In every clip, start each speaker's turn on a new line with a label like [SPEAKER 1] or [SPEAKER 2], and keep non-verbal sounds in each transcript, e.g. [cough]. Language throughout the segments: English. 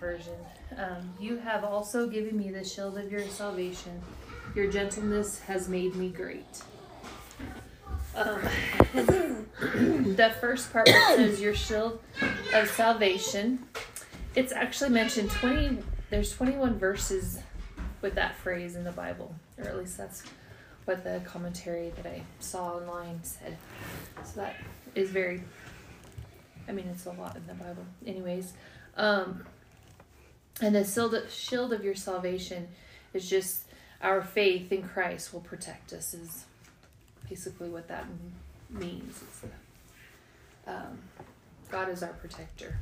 [SPEAKER 1] Version. Um, you have also given me the shield of your salvation. Your gentleness has made me great. Um, [coughs] the first part says your shield of salvation. It's actually mentioned twenty. There's twenty one verses with that phrase in the Bible, or at least that's what the commentary that I saw online said. So that is very. I mean, it's a lot in the Bible, anyways. Um, and the shield shield of your salvation is just our faith in Christ will protect us. Is basically what that means. Is, um, God is our protector.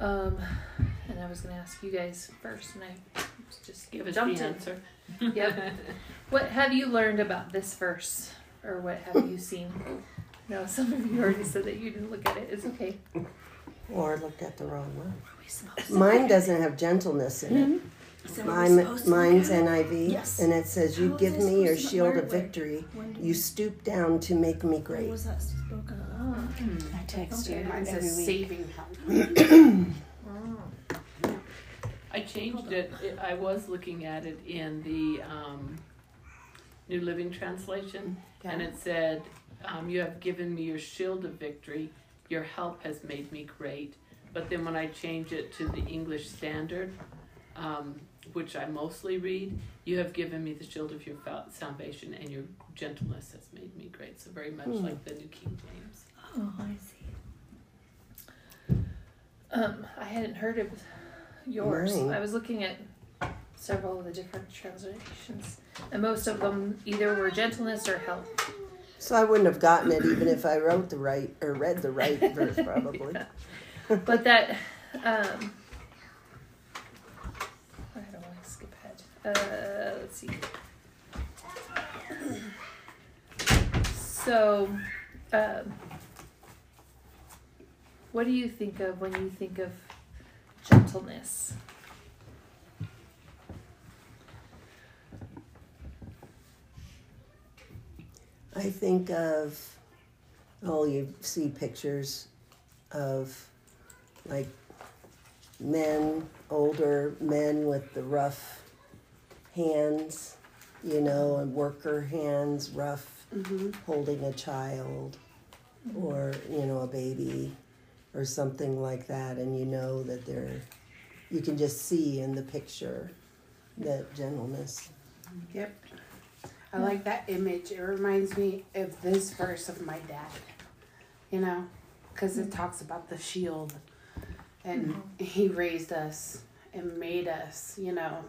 [SPEAKER 1] Um, and I was going to ask you guys first, and I just
[SPEAKER 2] Give us
[SPEAKER 1] jumped
[SPEAKER 2] the
[SPEAKER 1] in.
[SPEAKER 2] answer.
[SPEAKER 1] Yep. what have you learned about this verse, or what have you seen? No, some of you already said that you didn't look at it. It's okay.
[SPEAKER 3] Or looked at the wrong one.
[SPEAKER 4] We supposed to
[SPEAKER 3] Mine doesn't have gentleness in it.
[SPEAKER 4] Is that what we're
[SPEAKER 3] Mine,
[SPEAKER 4] supposed to look
[SPEAKER 3] mine's? NIV,
[SPEAKER 4] Yes.
[SPEAKER 3] and it says, "You
[SPEAKER 4] How is
[SPEAKER 3] give me your shield of victory. You stoop down to make me great."
[SPEAKER 4] was that spoken of?
[SPEAKER 5] I text you
[SPEAKER 2] Mine says
[SPEAKER 5] week.
[SPEAKER 2] saving help. [clears throat] I changed it. It- I was looking at it in the um, New Living Translation, and it said, um, "You have given me your shield of victory. Your help has made me great." But then when I change it to the English Standard, um, which I mostly read, "You have given me the shield of your salvation, and your gentleness has made me great." So very much
[SPEAKER 3] Hmm.
[SPEAKER 2] like the New King James.
[SPEAKER 4] Oh, I see.
[SPEAKER 1] Um, I hadn't heard of yours.
[SPEAKER 3] Mine.
[SPEAKER 1] I was looking at several of the different translations, and most of them either were gentleness or help.
[SPEAKER 3] So I wouldn't have gotten it even if I wrote the right or read the right verse, probably. [laughs]
[SPEAKER 1] But that, um, I don't want to skip ahead. Uh, let's see. So, um, what do you think of when you think of gentleness?
[SPEAKER 3] I think of, oh, you see pictures of like men, older men with the rough hands, you know, mm-hmm. and worker hands, rough, mm-hmm. holding a child mm-hmm. or, you know, a baby or something like that. And you know that they're, you can just see in the picture that gentleness.
[SPEAKER 6] Yep. I like that image. It reminds me of this verse of my dad, you know, because it mm. talks about the shield and mm-hmm. he raised us and made us, you know,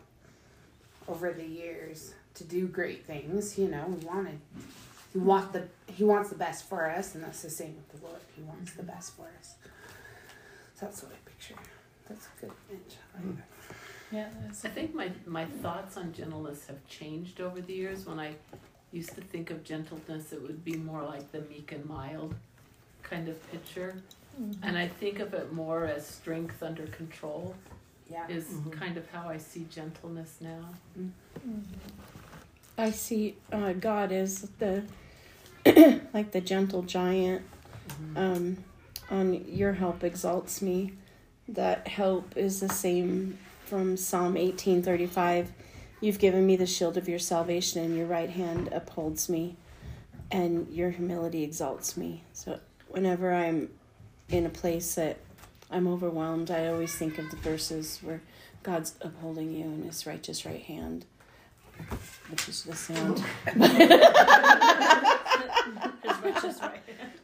[SPEAKER 6] over the years to do great things, you know, we wanted he want the he wants the best for us and that's the same with the Lord. He wants the mm-hmm. best for us. So that's what I picture. That's a good image. I like. Mm.
[SPEAKER 1] Yeah,
[SPEAKER 2] I think my, my thoughts on gentleness have changed over the years. When I used to think of gentleness, it would be more like the meek and mild kind of picture. And I think of it more as strength under control,
[SPEAKER 6] Yeah.
[SPEAKER 2] is
[SPEAKER 3] Mhm.
[SPEAKER 2] kind of how I see gentleness now.
[SPEAKER 5] I see uh, God as the [clears throat] like the gentle giant. Um, on your help exalts me. That help is the same from Psalm eighteen thirty five. You've given me the shield of your salvation, and your right hand upholds me, and your humility exalts me. So whenever I'm in a place that I'm overwhelmed, I always think of the verses where God's upholding you in His righteous right hand, which is the sound.
[SPEAKER 1] as much as right.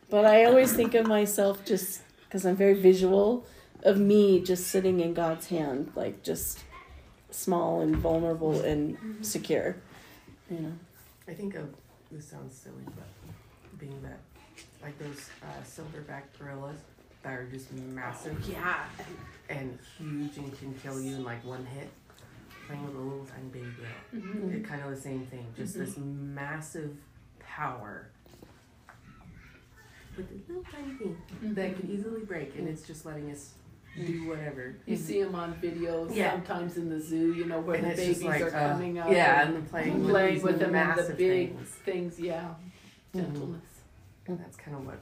[SPEAKER 5] But I always think of myself just because I'm very visual of me just sitting in God's hand, like just small and vulnerable and secure. You know.
[SPEAKER 7] I think of this sounds silly, but being that like those uh, silverback gorillas that are just massive
[SPEAKER 6] Yeah.
[SPEAKER 7] and huge and can kill you in like one hit. Playing with a little tiny baby girl, mm-hmm. it kind of the same thing. Just mm-hmm. this massive power with this little tiny thing mm-hmm. that can easily break, and it's just letting us do whatever.
[SPEAKER 2] You see them on videos
[SPEAKER 7] Yeah.
[SPEAKER 2] sometimes in the zoo, you know, where
[SPEAKER 7] And
[SPEAKER 2] the babies
[SPEAKER 7] like,
[SPEAKER 2] are
[SPEAKER 7] uh,
[SPEAKER 2] coming up.
[SPEAKER 7] Yeah,
[SPEAKER 2] and
[SPEAKER 7] and playing,
[SPEAKER 2] playing
[SPEAKER 7] with,
[SPEAKER 2] with
[SPEAKER 7] these
[SPEAKER 2] them in the
[SPEAKER 7] massive
[SPEAKER 2] big
[SPEAKER 7] things.
[SPEAKER 2] things, yeah. Gentleness.
[SPEAKER 7] And that's kind of what,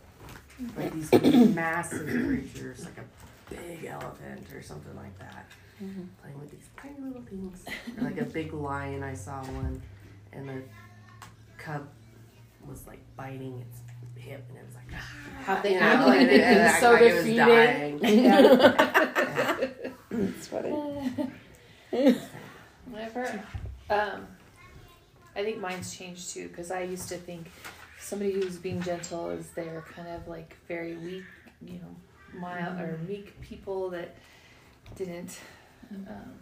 [SPEAKER 7] like these [coughs] massive creatures, like a big elephant or something like that.
[SPEAKER 5] Mhm.
[SPEAKER 7] Playing with these tiny little things. Or like a big lion, I saw one, and the cub was like biting its hip, and it was like,
[SPEAKER 2] How they
[SPEAKER 7] you know,
[SPEAKER 2] act like
[SPEAKER 7] and
[SPEAKER 2] they've
[SPEAKER 7] it, it [laughs]
[SPEAKER 2] so
[SPEAKER 7] like it was
[SPEAKER 2] defeated.
[SPEAKER 7] dying. [laughs] Yeah.
[SPEAKER 5] It's [laughs] funny.
[SPEAKER 1] Whenever, um, I think mine's changed too because I used to think somebody who's being gentle is they're kind of like very weak, you know, mild or meek people that didn't. Um,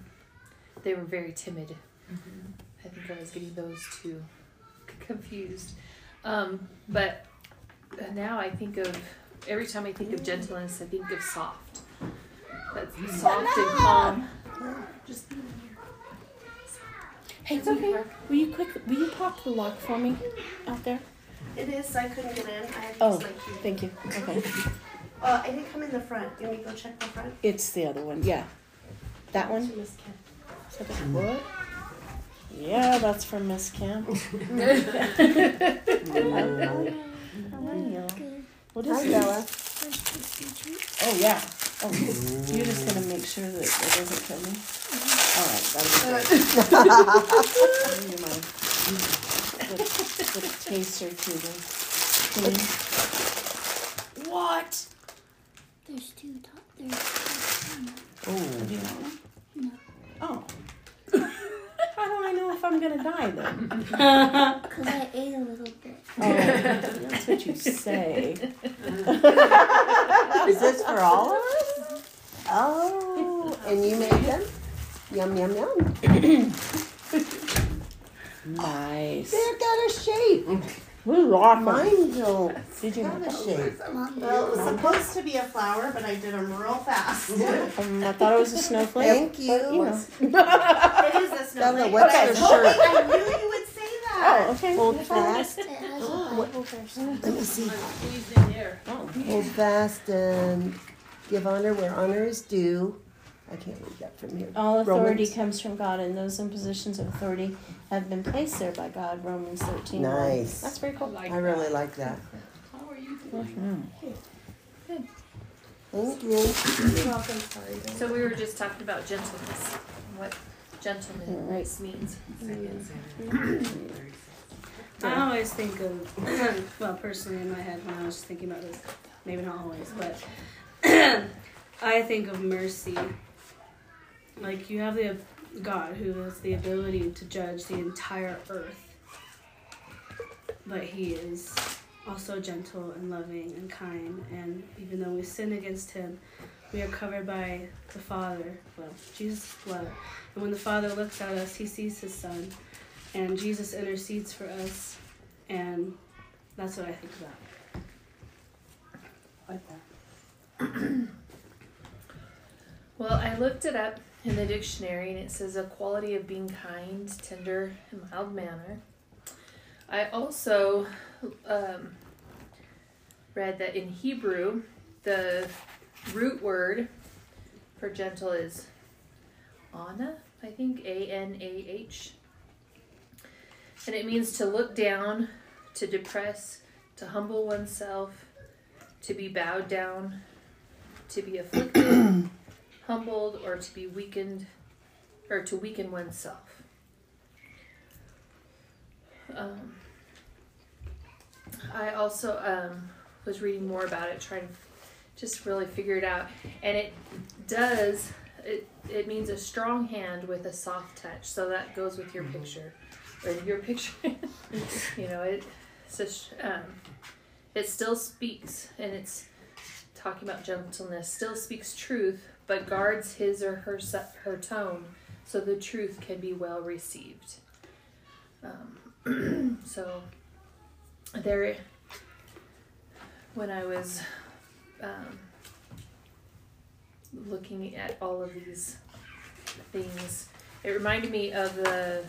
[SPEAKER 1] they were very timid. I think I was getting those two [laughs] confused. Um, but now I think of every time I think of gentleness, I think of soft. That's soft and calm. Just
[SPEAKER 5] Hey, it's okay. Will you quick? Will you pop the lock for me out there?
[SPEAKER 4] It is. I couldn't get in. I had to
[SPEAKER 5] Oh.
[SPEAKER 4] use my key.
[SPEAKER 5] Thank you. Okay. [laughs]
[SPEAKER 4] Uh, I didn't come in the front. You want me to go check the front?
[SPEAKER 5] It's the other one. Yeah. That one.
[SPEAKER 4] To Miss Kim.
[SPEAKER 5] So that- what? Yeah, that's from Miss Kim. [laughs] What is it?
[SPEAKER 3] Bella.
[SPEAKER 5] Oh yeah. Oh, you're just gonna make sure that it doesn't kill me. All right, that'll be great. Give me my the, the taster to the thing. What?
[SPEAKER 8] There's two top. There's two
[SPEAKER 3] Oh,
[SPEAKER 5] Do you want one? No. Oh. [laughs] How do I know if I'm gonna die then? [laughs] [laughs]
[SPEAKER 8] Because I ate a little bit.
[SPEAKER 5] Oh, oh. that's what you say.
[SPEAKER 3] is this for all of us? Uh-huh. Oh, and you made them? Yum, yum, yum.
[SPEAKER 5] Nice.
[SPEAKER 3] They've got a shape.
[SPEAKER 5] Ooh, awesome.
[SPEAKER 3] Mine don't
[SPEAKER 5] Did you
[SPEAKER 3] have a shape.
[SPEAKER 4] Well, it was supposed to be a flower, but I did them real fast.
[SPEAKER 5] Um, [laughs] I thought it was a snowflake.
[SPEAKER 3] Thank
[SPEAKER 5] but,
[SPEAKER 3] you.
[SPEAKER 5] you know.
[SPEAKER 4] is a snowflake.
[SPEAKER 3] what's
[SPEAKER 5] Okay.
[SPEAKER 3] your
[SPEAKER 4] I
[SPEAKER 3] shirt?
[SPEAKER 4] knew you would say that.
[SPEAKER 5] Oh, okay.
[SPEAKER 3] Hold fast.
[SPEAKER 8] it has a Bible verse. on it.
[SPEAKER 3] Let me see.
[SPEAKER 2] Squeezed in here.
[SPEAKER 5] Oh.
[SPEAKER 3] Hold fast and give honor where honor is due. I can't read that from here.
[SPEAKER 5] All authority
[SPEAKER 3] Romans.
[SPEAKER 5] comes from God, and those in positions of authority have been placed there by God. Romans thirteen.
[SPEAKER 3] Nice.
[SPEAKER 5] That's very cool.
[SPEAKER 2] Like
[SPEAKER 3] I really like that.
[SPEAKER 2] How are you doing?
[SPEAKER 3] Thank you.
[SPEAKER 4] You're welcome. Sorry.
[SPEAKER 1] So we were just talking about gentleness, what gentleness means.
[SPEAKER 7] Second Samuel 36.
[SPEAKER 9] I always think of, well, personally in my head when I was thinking about this, maybe not always, but [clears throat] I think of mercy. Like you have the God who has the ability to judge the entire earth, but He is also gentle and loving and kind. And even though we sin against Him, we are covered by the Father, well, Jesus' blood. And when the Father looks at us, He sees His Son and Jesus intercedes for us, and that's what I think about. Like that. [clears throat]
[SPEAKER 1] Well, I looked it up in the dictionary and it says a quality of being kind, tender, and mild manner. I also um, read that in Hebrew, the root word for gentle is ana, I think, A N A H. And it means to look down, to depress, to humble oneself, to be bowed down, to be afflicted, humbled, or to be weakened, or to weaken oneself. Um, I also um, was reading more about it, trying to just really figure it out, and it does. It it means a strong hand with a soft touch, so that goes with your picture, or your picture. [laughs] you know, it. It's just, um, it still speaks, and it's talking about gentleness. Still speaks truth, but guards his or her her tone, so the truth can be well received. Um, [clears throat] so there, when I was um, looking at all of these things, it reminded me of the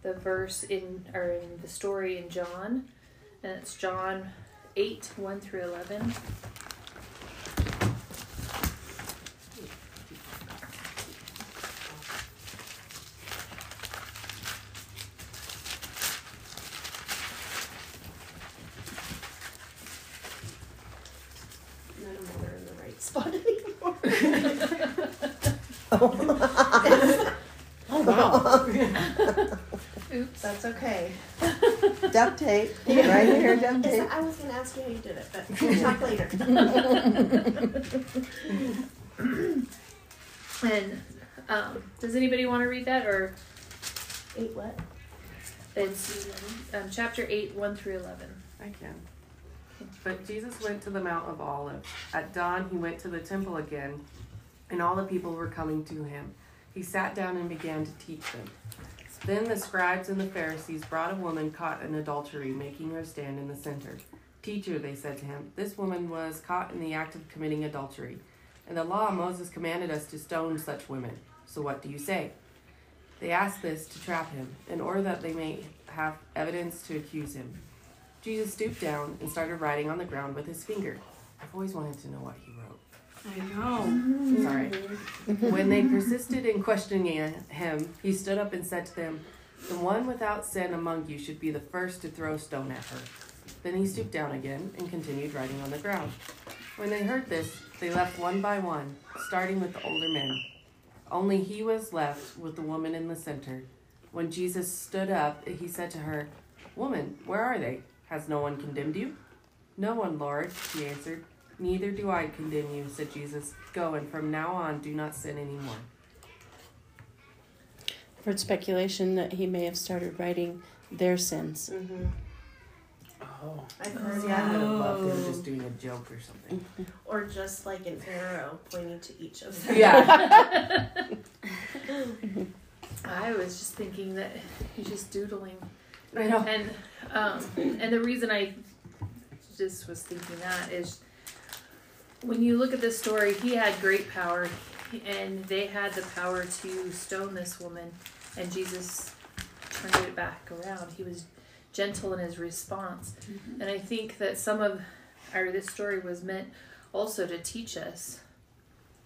[SPEAKER 1] the verse in or in the story in John, and it's John eight one through eleven.
[SPEAKER 4] I don't know they're in the right spot anymore.
[SPEAKER 3] Oh wow!
[SPEAKER 1] Oops. [laughs]
[SPEAKER 4] That's okay. [laughs]
[SPEAKER 3] duct tape, [laughs] right here, duct
[SPEAKER 4] I
[SPEAKER 3] tape.
[SPEAKER 4] said- I was gonna ask you how you did it, but we'll talk later.
[SPEAKER 1] And um, does anybody want to read that or
[SPEAKER 4] Eight what?
[SPEAKER 1] it's um, chapter eight, one through eleven.
[SPEAKER 7] I can. But Jesus went to the Mount of Olives. At dawn, he went to the temple again, and all the people were coming to him. He sat down and began to teach them. Then the scribes and the Pharisees brought a woman caught in adultery, making her stand in the center. Teacher, they said to him, this woman was caught in the act of committing adultery. In the law, Moses commanded us to stone such women. So what do you say? They asked this to trap him, in order that they may have evidence to accuse him. Jesus stooped down and started writing on the ground with his finger. I've always wanted to know what he.
[SPEAKER 9] I know.
[SPEAKER 7] Sorry. when they persisted in questioning him, he stood up and said to them, The one without sin among you should be the first to throw a stone at her. Then he stooped down again and continued writing on the ground. When they heard this, they left one by one, starting with the older men. Only he was left with the woman in the center. When Jesus stood up, he said to her, Woman, where are they? Has no one condemned you? No one, Lord, she answered. Neither do I condemn you, said Jesus. Go, and from now on do not sin anymore.
[SPEAKER 5] I've heard speculation that he may have started writing their sins.
[SPEAKER 4] Mm-hmm.
[SPEAKER 7] Oh.
[SPEAKER 4] I've heard
[SPEAKER 7] I would
[SPEAKER 4] that.
[SPEAKER 7] have loved him just doing a joke or something. [laughs]
[SPEAKER 4] Or just like an arrow pointing to each of them.
[SPEAKER 7] Yeah. [laughs]
[SPEAKER 1] I was just thinking that he's just doodling.
[SPEAKER 7] I know.
[SPEAKER 1] And um, and the reason I just was thinking that is when you look at this story, he had great power, and they had the power to stone this woman, and Jesus turned it back around. He was gentle in his response, and I think that some of or this story was meant also to teach us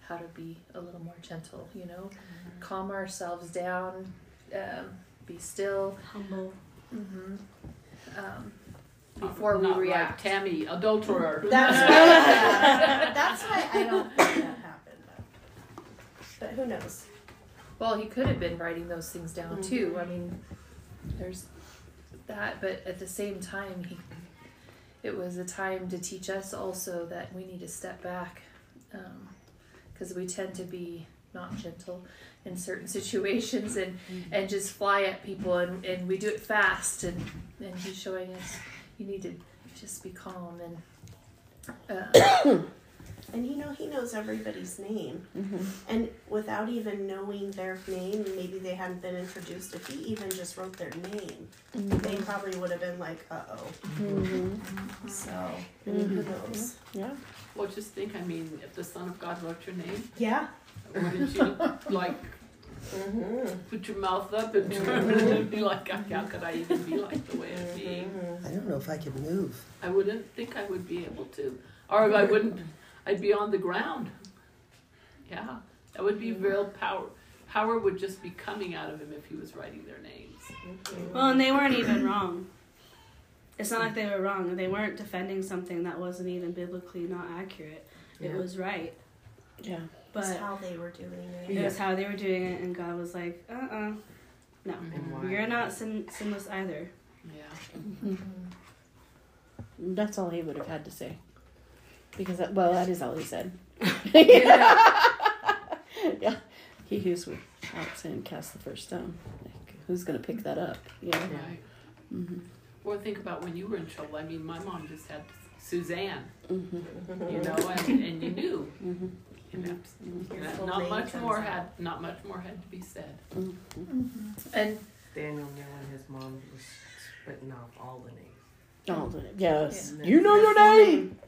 [SPEAKER 1] how to be a little more gentle. You know, calm ourselves down, um, be still.
[SPEAKER 9] Humble.
[SPEAKER 1] Mm-hmm. Um, before we
[SPEAKER 2] Not like
[SPEAKER 1] react.
[SPEAKER 2] Tammy, adulterer. [laughs]
[SPEAKER 4] That's why, [laughs] that's why I don't think that happened. But, but who knows?
[SPEAKER 1] Well, he could have been writing those things down too. Mm-hmm. I mean, there's that, but at the same time, he it was a time to teach us also that we need to step back um, because we tend to be not gentle in certain [laughs] situations and mm-hmm. and just fly at people and, and we do it fast and and he's showing us you need to just be calm and uh, [coughs]
[SPEAKER 4] And you know, he knows everybody's name.
[SPEAKER 5] Mm-hmm.
[SPEAKER 4] And without even knowing their name, maybe they hadn't been introduced, if he even just wrote their name, they probably would have been like, uh oh.
[SPEAKER 5] Mm-hmm.
[SPEAKER 4] So, who knows?
[SPEAKER 5] Yeah.
[SPEAKER 2] Well, just think, I mean, if the Son of God wrote your name,
[SPEAKER 4] Yeah.
[SPEAKER 2] wouldn't you, like, Mm-hmm. put your mouth up and mm-hmm. turn and be like, how could I even be like the way I'm mm-hmm. being?
[SPEAKER 3] I don't know if I could move.
[SPEAKER 2] I wouldn't think I would be able to. Or I wouldn't, I'd be on the ground. Yeah, that would be real power. Power would just be coming out of him if he was writing their names.
[SPEAKER 9] Well, and they weren't even wrong. It's not like they were wrong. They weren't defending something that wasn't even biblically not accurate. It was right.
[SPEAKER 5] Yeah.
[SPEAKER 4] That's
[SPEAKER 9] But
[SPEAKER 4] how they were doing it.
[SPEAKER 9] it was how they were doing it, and God was like, uh uh No.
[SPEAKER 7] And why?
[SPEAKER 9] You're not sin- sinless either.
[SPEAKER 2] Yeah.
[SPEAKER 5] That's all he would have had to say. Because, that, well, that is all he said. [laughs] yeah. He who's without sin cast the first stone. Like, who's going to pick that up? You know?
[SPEAKER 2] Right.
[SPEAKER 5] Mm-hmm.
[SPEAKER 2] Or think about when you were in trouble. I mean, my mom just had Suzanne,
[SPEAKER 5] Mm-hmm.
[SPEAKER 2] you know, and, and you knew.
[SPEAKER 5] Mm-hmm.
[SPEAKER 2] You know,
[SPEAKER 4] Your
[SPEAKER 2] not- not much
[SPEAKER 4] comes
[SPEAKER 2] more
[SPEAKER 4] out.
[SPEAKER 2] had not much more had to be said.
[SPEAKER 1] and
[SPEAKER 7] Daniel knew when his mom was spitting off all the names.
[SPEAKER 5] Oh, yes.
[SPEAKER 7] Yeah.
[SPEAKER 5] You know your name. [laughs]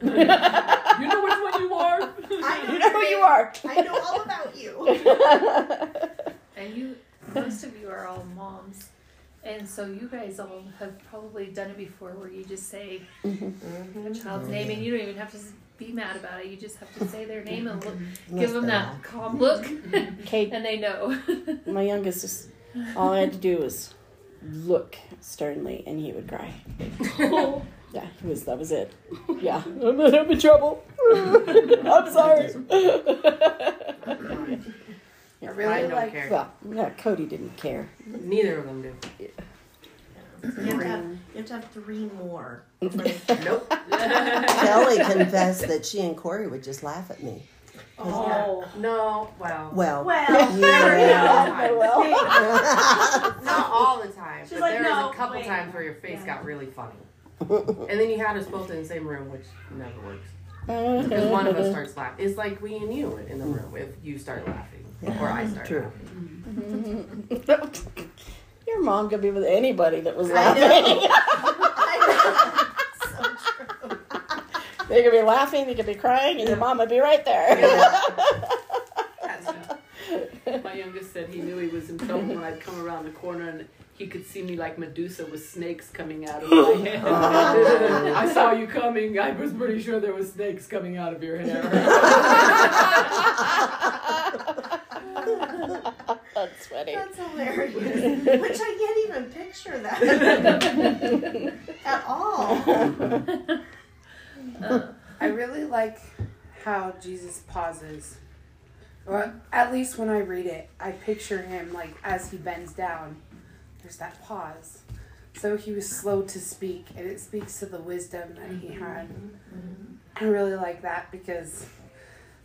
[SPEAKER 2] You know which one you are.
[SPEAKER 4] I [laughs] know,
[SPEAKER 5] You know who you are.
[SPEAKER 4] I know all about you. [laughs]
[SPEAKER 1] and you most of you are all moms and so you guys all have probably done it before where you just say mm-hmm. a child's
[SPEAKER 3] Oh,
[SPEAKER 1] name and you don't even have to be mad about it you just have to say their name and look,
[SPEAKER 3] mm-hmm.
[SPEAKER 1] give them
[SPEAKER 3] be
[SPEAKER 1] that calm look [laughs]
[SPEAKER 5] Kate,
[SPEAKER 1] and they know [laughs]
[SPEAKER 5] my youngest, just all I had to do was look sternly, and he would cry. [laughs] Yeah, he was. That was it. Yeah, I'm, I'm in trouble. I'm sorry.
[SPEAKER 4] Our
[SPEAKER 6] really
[SPEAKER 7] I don't
[SPEAKER 6] like
[SPEAKER 7] care.
[SPEAKER 5] Well, yeah, Cody didn't care.
[SPEAKER 7] Neither of them do.
[SPEAKER 4] You have, to have, you have to have three more. for [laughs]
[SPEAKER 7] Nope. [laughs]
[SPEAKER 3] Kelly confessed that she and Corey would just laugh at me.
[SPEAKER 4] Oh.
[SPEAKER 7] oh no, well.
[SPEAKER 3] Well,
[SPEAKER 4] Well,
[SPEAKER 3] yeah. [laughs]
[SPEAKER 7] Not all the time.
[SPEAKER 4] She's
[SPEAKER 7] but
[SPEAKER 4] like,
[SPEAKER 7] there
[SPEAKER 4] "No,
[SPEAKER 7] was a couple
[SPEAKER 4] wait."
[SPEAKER 7] times where your face
[SPEAKER 4] Yeah.
[SPEAKER 7] got really funny. and then you had us both in the same room, which never works. Mm-hmm. Because one of us starts laughing. It's like we and you in the room if you start laughing. Or I start
[SPEAKER 3] True. [laughs]
[SPEAKER 5] Your mom could be with anybody that was
[SPEAKER 4] I
[SPEAKER 5] laughing.
[SPEAKER 4] know. [laughs] I know. So [laughs] true.
[SPEAKER 5] They could be laughing, they could be crying, and your mom would be right there.
[SPEAKER 2] My youngest said he knew he was in trouble when I'd come around the corner and he could see me like Medusa with snakes coming out of my head. I saw you coming. I was pretty sure there was snakes coming out of your hair.
[SPEAKER 5] That's funny.
[SPEAKER 4] That's hilarious. Which I can't even picture that [laughs] at all.
[SPEAKER 6] I really like how Jesus pauses. Or at least when I read it, I picture him like as he bends down, there's that pause. So he was slow to speak, and it speaks to the wisdom that he had. Mm-hmm. I really like that because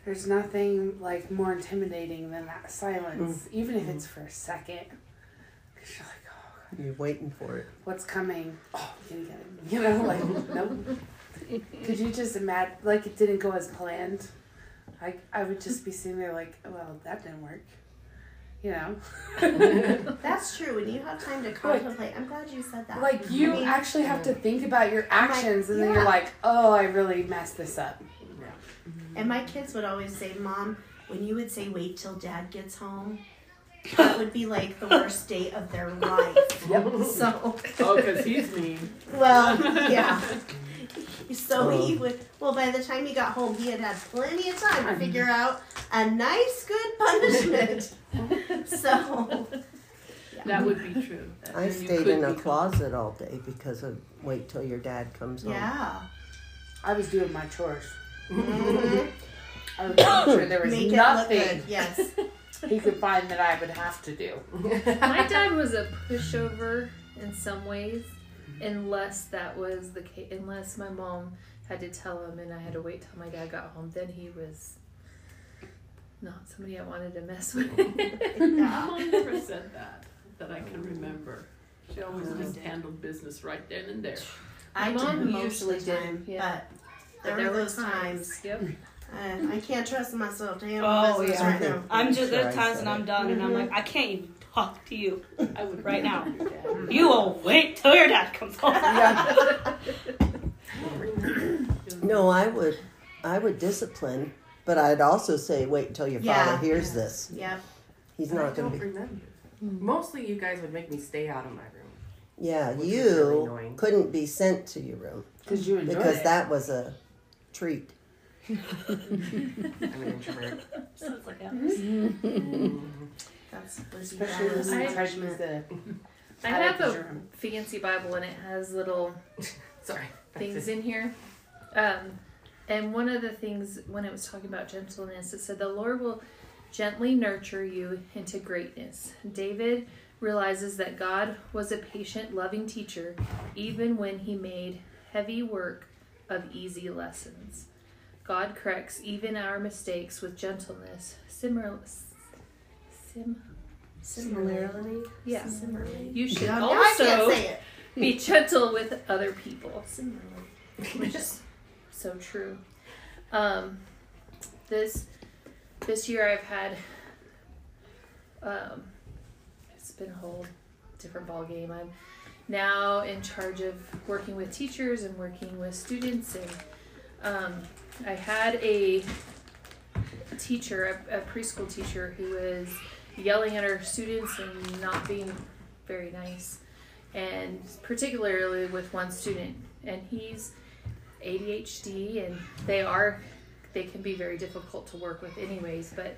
[SPEAKER 6] there's nothing like more intimidating than that silence, mm. even if mm. it's for a second. 'Cause you're like, oh,
[SPEAKER 3] You're waiting for it.
[SPEAKER 6] what's coming? Oh, you get it. [laughs] You know, like nope. Could you just imagine, like it didn't go as planned? I I would just be sitting there like, well, that didn't work. You know, [laughs]
[SPEAKER 4] That's true. When you have time to contemplate, I'm glad you said that.
[SPEAKER 6] like you
[SPEAKER 4] I mean,
[SPEAKER 6] actually have to mm. think about your
[SPEAKER 4] like,
[SPEAKER 6] actions, and then
[SPEAKER 4] yeah.
[SPEAKER 6] you're like, oh, I really messed this up. Mm-hmm.
[SPEAKER 4] And my kids would always say, Mom, when you would say, wait till dad gets home, that would be like the worst day of their life. [laughs] So,
[SPEAKER 2] oh, because he's [laughs] mean.
[SPEAKER 4] well, [laughs] yeah. So
[SPEAKER 3] Oh.
[SPEAKER 4] he uh-huh. would, well, by the time he got home, he had had plenty of time to mm-hmm. figure out a nice, good punishment. so,
[SPEAKER 2] That would be true. That-
[SPEAKER 3] I stayed in a
[SPEAKER 2] become-
[SPEAKER 3] closet all day because of wait till your dad comes home.
[SPEAKER 4] yeah.
[SPEAKER 6] I was doing my chores.
[SPEAKER 4] Mhm.
[SPEAKER 6] I was making sure there was
[SPEAKER 4] Make
[SPEAKER 6] nothing.
[SPEAKER 4] Yes. [laughs]
[SPEAKER 6] he could find that I would have to do.
[SPEAKER 1] My [laughs] dad was a pushover in some ways, unless that was the case. Unless my mom had to tell him, and I had to wait till my dad got home. Then he was not somebody I wanted to mess with. [laughs]
[SPEAKER 4] Yeah.
[SPEAKER 2] Mom never said that, that I can remember. She always just handled business right then and there.
[SPEAKER 4] I
[SPEAKER 1] My mom
[SPEAKER 4] did most
[SPEAKER 1] usually
[SPEAKER 4] of the
[SPEAKER 1] did, yeah.
[SPEAKER 4] but there, were those times.
[SPEAKER 1] Yep.
[SPEAKER 4] I can't trust myself to handle
[SPEAKER 9] Oh,
[SPEAKER 4] business
[SPEAKER 9] yeah.
[SPEAKER 4] right now.
[SPEAKER 9] I'm just
[SPEAKER 3] Sure I
[SPEAKER 9] there's times when I'm
[SPEAKER 3] it.
[SPEAKER 9] done and I'm mm-hmm. like I can't even talk to you.
[SPEAKER 2] I would
[SPEAKER 9] Right [laughs] now.
[SPEAKER 2] remember.
[SPEAKER 9] You will wait till your dad comes home. [laughs] [laughs]
[SPEAKER 3] No, I would, I would discipline, but I'd also say wait until your
[SPEAKER 4] Yeah.
[SPEAKER 3] father hears this.
[SPEAKER 4] Yep.
[SPEAKER 3] He's
[SPEAKER 7] I
[SPEAKER 3] not
[SPEAKER 7] don't
[SPEAKER 3] going to be.
[SPEAKER 7] remember. Mm-hmm. Mostly you guys would make me stay out of my room.
[SPEAKER 3] Yeah,
[SPEAKER 7] Which is really
[SPEAKER 3] you couldn't be sent to your room
[SPEAKER 6] Because you
[SPEAKER 3] because
[SPEAKER 6] it.
[SPEAKER 3] that was a treat.
[SPEAKER 7] I'm an introvert.
[SPEAKER 1] Sounds like
[SPEAKER 4] That's Lizzie
[SPEAKER 6] Especially
[SPEAKER 4] Dallas
[SPEAKER 6] when you
[SPEAKER 1] I-
[SPEAKER 6] try the
[SPEAKER 1] I
[SPEAKER 6] attic
[SPEAKER 1] have
[SPEAKER 6] as
[SPEAKER 1] a
[SPEAKER 6] your
[SPEAKER 1] fancy Bible and it has little [laughs]
[SPEAKER 7] Sorry.
[SPEAKER 1] things in here. Um, and one of the things when it was talking about gentleness, it said the Lord will gently nurture you into greatness. David realizes that God was a patient, loving teacher, even when he made heavy work of easy lessons. God corrects even our mistakes with gentleness. Similar, sim,
[SPEAKER 4] Similarly.
[SPEAKER 1] yeah.
[SPEAKER 4] Similarly.
[SPEAKER 1] You should
[SPEAKER 4] Now
[SPEAKER 1] also be gentle with other people.
[SPEAKER 4] Similarly.
[SPEAKER 1] which is so true. Um, this this year I've had um, it's been a whole different ball game. I'm now in charge of working with teachers and working with students, and um, I had a teacher, a, a preschool teacher, who was yelling at her students and not being very nice, and particularly with one student, and he's ADHD, and they are they can be very difficult to work with, anyways. But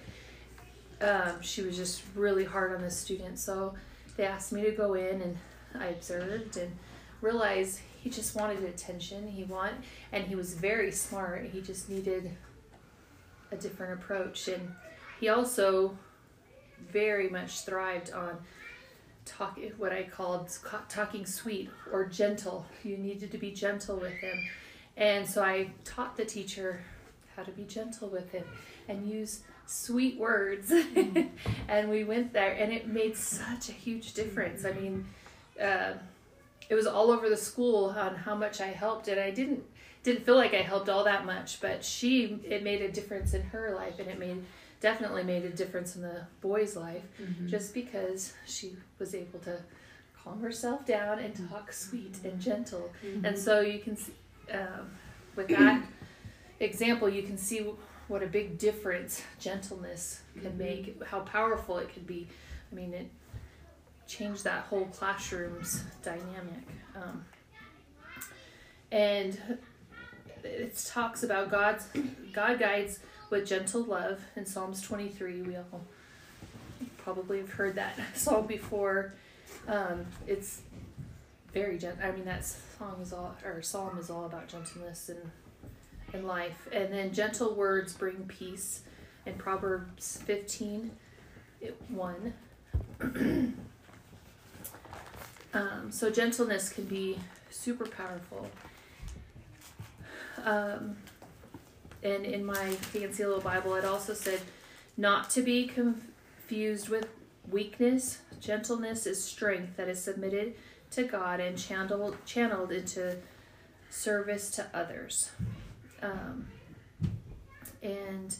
[SPEAKER 1] um, she was just really hard on the student, so they asked me to go in, and I observed and realized he just wanted attention. He want, and he was very smart. He just needed a different approach, and he also very much thrived on talk what I called talking sweet or gentle. You needed to be gentle with him. And so I taught the teacher how to be gentle with him and use sweet words. Mm. [laughs] and we went there and it made such a huge difference. I mean, uh, it was all over the school on how much I helped and I didn't didn't feel like I helped all that much, but she it made a difference in her life and it made definitely made a difference in the boy's life just because she was able to calm herself down and talk sweet and gentle. And so you can see, um, with that example, you can see what a big difference gentleness can make, how powerful it could be. I mean, it changed that whole classroom's dynamic. Um, and it talks about God's God guides with gentle love in Psalms 23. We all probably have heard that [laughs] song before. Um, it's very gentle. I mean, that song is all, or psalm is all about gentleness and in life. And then gentle words bring peace. In Proverbs 15, it, 1. [clears throat] um, so gentleness can be super powerful. Um, and in my fancy little Bible, it also said not to be confused with weakness. Gentleness is strength that is submitted to God and channeled channeled into service to others. Um, and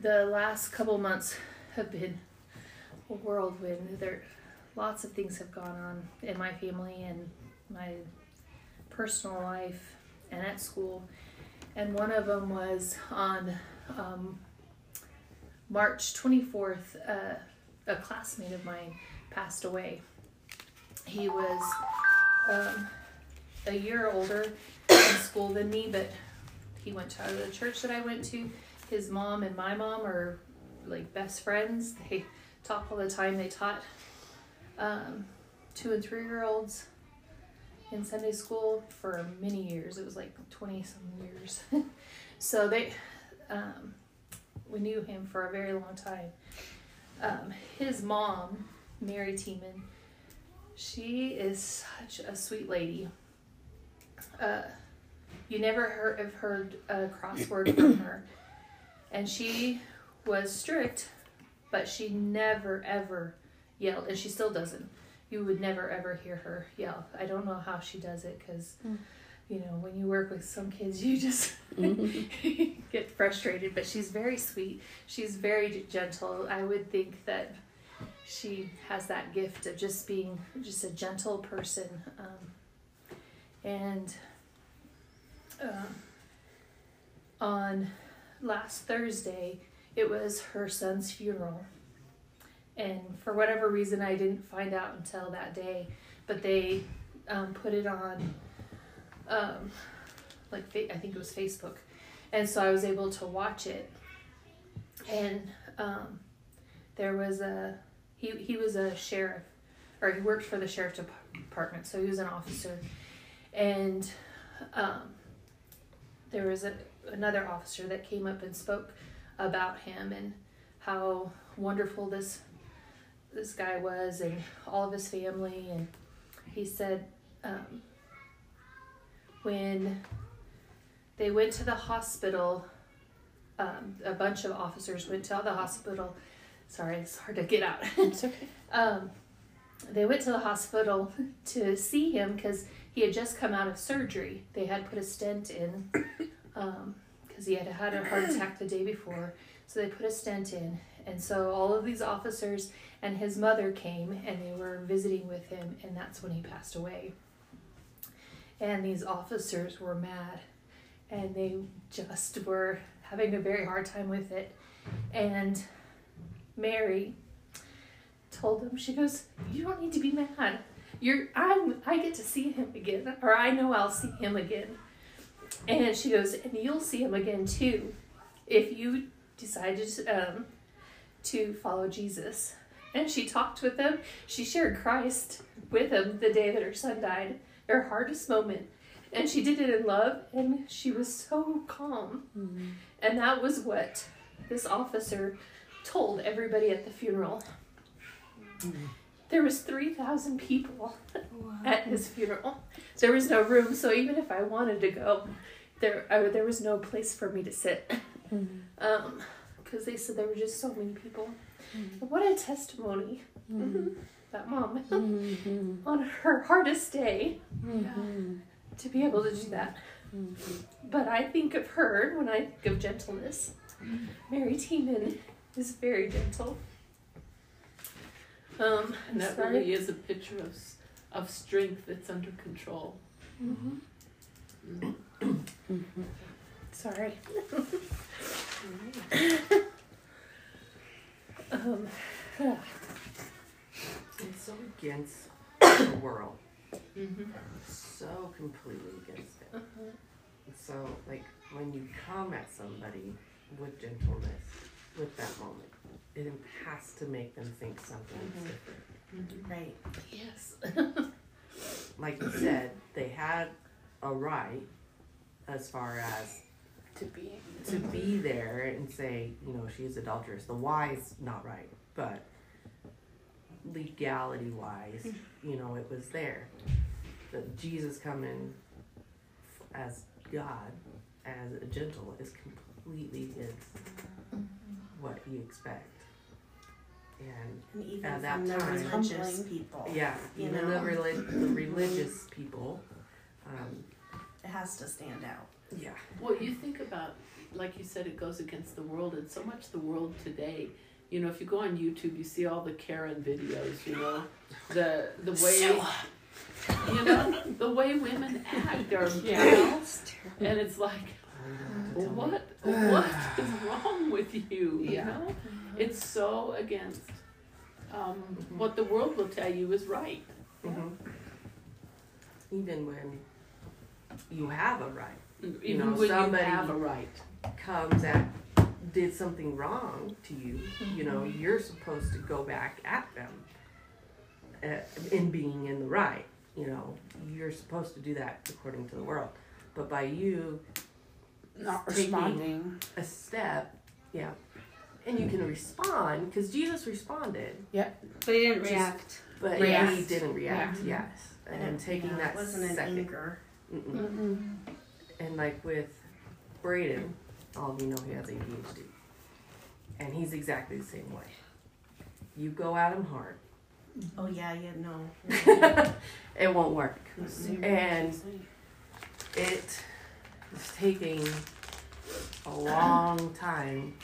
[SPEAKER 1] the last couple months have been a whirlwind. There, lots of things have gone on in my family and my personal life and at school. And one of them was on um, March 24th, uh, a classmate of mine passed away. He was um, a year older in school than me, but he went to the church that I went to. His mom and my mom are like best friends. They talk all the time. They taught um, two and three year olds in Sunday school for many years. It was like 20 some years. [laughs] so they, um, we knew him for a very long time. Um, his mom, Mary Tiemann, she is such a sweet lady. Uh, you never heard, have heard a crossword from [coughs] her. And she was strict, but she never ever yelled, and she still doesn't you would never ever hear her yell. I don't know how she does it because,
[SPEAKER 5] Mm.
[SPEAKER 1] you know, when you work with some kids, you just [laughs] get frustrated. But she's very sweet. She's very gentle. I would think that she has that gift of just being just a gentle person. Um, and um, on last Thursday, it was her son's funeral and for whatever reason I didn't find out until that day, but they um, put it on, um, like I think it was Facebook, and so I was able to watch it, and um, there was a he he was a sheriff, or he worked for the sheriff department, so he was an officer, and um, there was a, another officer that came up and spoke about him and how wonderful this this guy was and all of his family and he said um, when they went to the hospital um, a bunch of officers went to the hospital. Sorry it's hard to get out. [laughs]
[SPEAKER 5] It's okay. [laughs]
[SPEAKER 1] um, they went to the hospital to see him because he had just come out of surgery. They had put a stent in because he had had a heart attack the day before. So they put a stent in and so all of these officers and his mother came and they were visiting with him and that's when he passed away. And these officers were mad and they just were having a very hard time with it. And mary told them she goes you don't need to be mad. You're i'm i get to see him again or i know i'll see him again. And she goes and you'll see him again too if you decide to um, to follow jesus and she talked with them. She shared Christ with them the day that her son died, her hardest moment. And she did it in love, and she was so calm. And that was what this officer told everybody at the funeral. There was 3,000 people at his funeral. There was no room, so even if I wanted to go, there I, there was no place for me to sit. Um, because they said there were just so many people. Mm-hmm. What a testimony. Mm-hmm. That mom [laughs] mm-hmm. on her hardest day to be able to do that. But I think of her when I think of gentleness. Mary Tiemann is very gentle. Um,
[SPEAKER 2] And that
[SPEAKER 1] sorry.
[SPEAKER 2] really is a picture of, of strength that's under control.
[SPEAKER 1] Sorry. [laughs] um,
[SPEAKER 7] It's so against the world.
[SPEAKER 2] Mm-hmm.
[SPEAKER 7] So completely against it. So, like, when you come at somebody with gentleness, with that moment, it has to make them think something's different.
[SPEAKER 4] Right.
[SPEAKER 1] yes.
[SPEAKER 7] Like you said, they had a right as far as
[SPEAKER 6] To be.
[SPEAKER 7] to be there and say, you know, she is adulterous. The why is not right, but legality wise, [laughs] you know, it was there. But Jesus coming as God, as a gentle, is completely against what you expect. And
[SPEAKER 4] And even
[SPEAKER 7] At that
[SPEAKER 4] the
[SPEAKER 7] time-
[SPEAKER 4] religious people,
[SPEAKER 7] yeah,
[SPEAKER 4] You
[SPEAKER 7] even
[SPEAKER 4] know?
[SPEAKER 7] the, relig- the religious people, um,
[SPEAKER 4] it has to stand out.
[SPEAKER 7] Yeah,
[SPEAKER 2] Well, you think about, like you said, it goes against the world, and so much the world today. You know, if you go on YouTube, you see all the Karen videos. You know, the the way you know the way women act, or you know, and it's like, what what is wrong with you? You
[SPEAKER 6] Yeah.
[SPEAKER 2] know, it's so against um, what the world will tell you is right.
[SPEAKER 7] hmm even when you have a right.
[SPEAKER 2] Even
[SPEAKER 7] know,
[SPEAKER 2] when
[SPEAKER 7] somebody-
[SPEAKER 2] you have a right.
[SPEAKER 7] comes at did something wrong to you, you know, you're supposed to go back at them uh, in being in the right. You know, you're supposed to do that according to the world. But by you
[SPEAKER 6] Not responding.
[SPEAKER 7] a step, yeah, and you can respond because Jesus responded, Yeah.
[SPEAKER 9] But he didn't
[SPEAKER 7] Just-
[SPEAKER 9] react.
[SPEAKER 7] but
[SPEAKER 6] React.
[SPEAKER 7] he didn't react. Yes, and taking
[SPEAKER 4] Yeah,
[SPEAKER 7] that
[SPEAKER 4] wasn't an
[SPEAKER 7] second.
[SPEAKER 4] anger.
[SPEAKER 7] Mm-mm. And like with Braden, all of you know he has ADHD. And he's exactly the same way. You go at him hard,
[SPEAKER 4] Oh yeah, yeah, no. [laughs]
[SPEAKER 7] it won't work. And it is taking a long time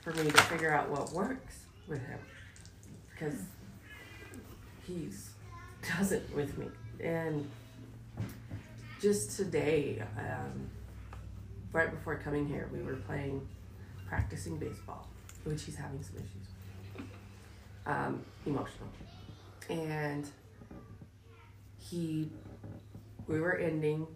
[SPEAKER 7] for me to figure out what works with him. Because he's doesn't with me. And just today, um, right before coming here, we were playing, practicing baseball, which he's having some issues. Um, emotional. And he, we were ending,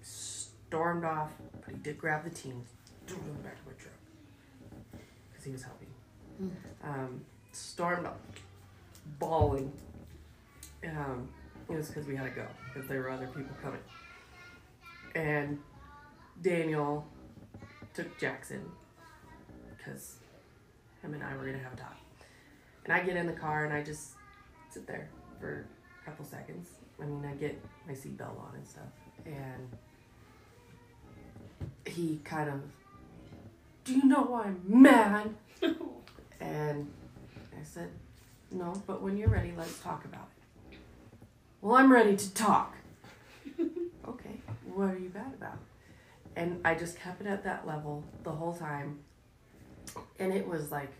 [SPEAKER 7] stormed off, but he did grab the team, threw them back to my truck. Because he was helping. Um, stormed off, bawling. Um, it was because we had to go, because there were other people coming. And Daniel took Jackson, because him and I were to have a talk. And I get in the car and I just sit there for a couple seconds. I mean, I get my seatbelt on and stuff. And he kind of, Do you know why I'm mad? [laughs] and I said, No, but when you're ready, let's talk about it. Well, I'm ready to talk. What are you bad about? And I just kept it at that level the whole time. And it was like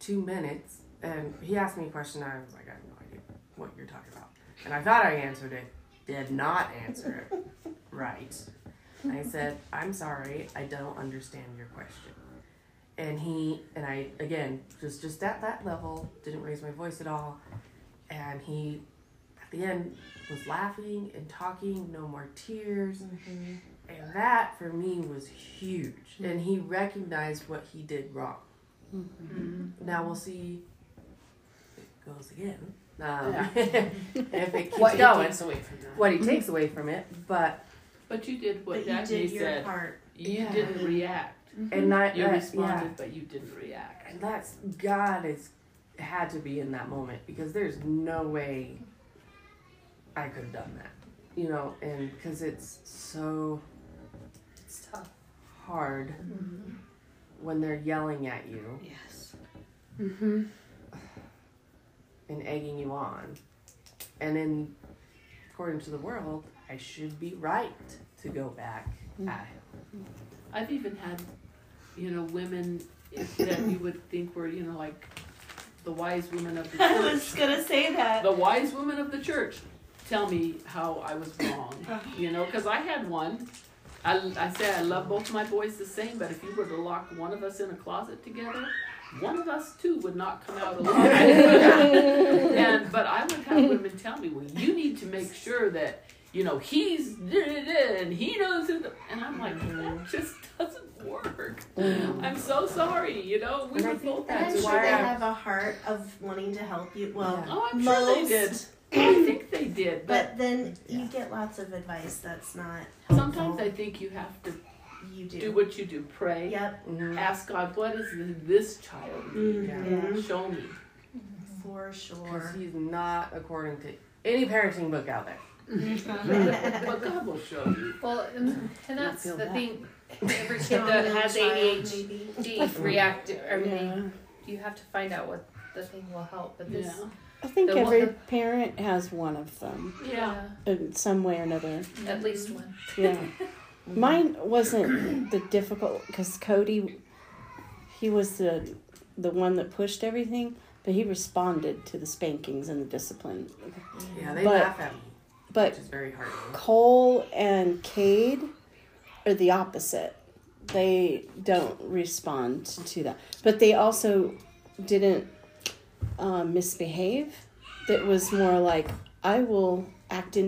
[SPEAKER 7] two minutes. And he asked me a question. I was like, I have no idea what you're talking about. And I thought I answered it, did not answer it [laughs] right. And I said, I'm sorry, I don't understand your question. And he, and I, again, just, just at that level, didn't raise my voice at all. And he, the end, was laughing and talking, no more tears. Mm-hmm. And that for me was huge. And he recognized what he did wrong. Mm-hmm. Now we'll see if it goes again. Um, [laughs] if it keeps
[SPEAKER 6] What he takes away from that.
[SPEAKER 7] what he takes away from it. But
[SPEAKER 2] But you did what
[SPEAKER 4] But you
[SPEAKER 2] Daphne
[SPEAKER 4] did your
[SPEAKER 2] said.
[SPEAKER 4] part.
[SPEAKER 2] You
[SPEAKER 6] Yeah.
[SPEAKER 2] didn't react. Mm-hmm.
[SPEAKER 7] And that,
[SPEAKER 2] You
[SPEAKER 7] that-
[SPEAKER 2] responded,
[SPEAKER 7] yeah.
[SPEAKER 2] but you didn't react.
[SPEAKER 7] And that's God is had to be in that moment because there's no way I could have done that. You know, and because it's so
[SPEAKER 1] It's tough.
[SPEAKER 7] hard when they're yelling at you
[SPEAKER 1] Yes.
[SPEAKER 6] Mm-hmm.
[SPEAKER 7] and egging you on. And then, according to the world, I should be right to go back at him.
[SPEAKER 2] I've even had, you know, women that you would think were, you know, like the wise women of the [laughs]
[SPEAKER 4] I was gonna say that.
[SPEAKER 2] The wise women of the church tell me how I was wrong. You know, because I had one. I, I say I love both my boys the same, but if you were to lock one of us in a closet together, one of us too would not come out alive. [laughs] and but I would have women tell me, well, you need to make sure that you know he's and he knows who the and I'm like that mm-hmm. just doesn't work. Mm-hmm. I'm so sorry. You know, we
[SPEAKER 7] And I
[SPEAKER 2] were
[SPEAKER 7] think
[SPEAKER 2] both.
[SPEAKER 4] And I'm
[SPEAKER 7] That's
[SPEAKER 4] sure
[SPEAKER 7] why
[SPEAKER 4] they
[SPEAKER 7] I-
[SPEAKER 4] have a heart of wanting to help you. Well,
[SPEAKER 2] Oh, I'm sure they did.
[SPEAKER 4] Most.
[SPEAKER 2] I think they did, but
[SPEAKER 4] But then you get lots of advice that's not
[SPEAKER 2] sometimes. I think you have to
[SPEAKER 4] you do.
[SPEAKER 2] do what you do. Pray.
[SPEAKER 4] Yep,
[SPEAKER 7] Mhm.
[SPEAKER 2] Ask God, what is this child need?
[SPEAKER 4] Mhm.
[SPEAKER 2] Show me.
[SPEAKER 4] for sure.
[SPEAKER 7] Because he's not according to any parenting book out there. [laughs]
[SPEAKER 2] But God will show you.
[SPEAKER 1] Well, and, and that's the
[SPEAKER 6] that.
[SPEAKER 1] thing. Every [laughs] kid that has ADHD
[SPEAKER 4] maybe.
[SPEAKER 1] react. I mean,
[SPEAKER 5] Yeah.
[SPEAKER 1] you have to find out what the thing will help. But this,
[SPEAKER 2] Yeah.
[SPEAKER 5] I think
[SPEAKER 1] The one-
[SPEAKER 5] every parent has one of them
[SPEAKER 2] Yeah.
[SPEAKER 5] in some way or another.
[SPEAKER 1] at least one.
[SPEAKER 5] Yeah. [laughs] Mine wasn't the difficult because Cody, he was the the one that pushed everything, but he responded to the spankings and the discipline.
[SPEAKER 7] Yeah, they
[SPEAKER 5] But-
[SPEAKER 7] laugh at me,
[SPEAKER 5] But
[SPEAKER 7] which is very hard.
[SPEAKER 5] Cole and Cade are the opposite. They don't respond to that, but they also didn't um, misbehave. That was more like I will act in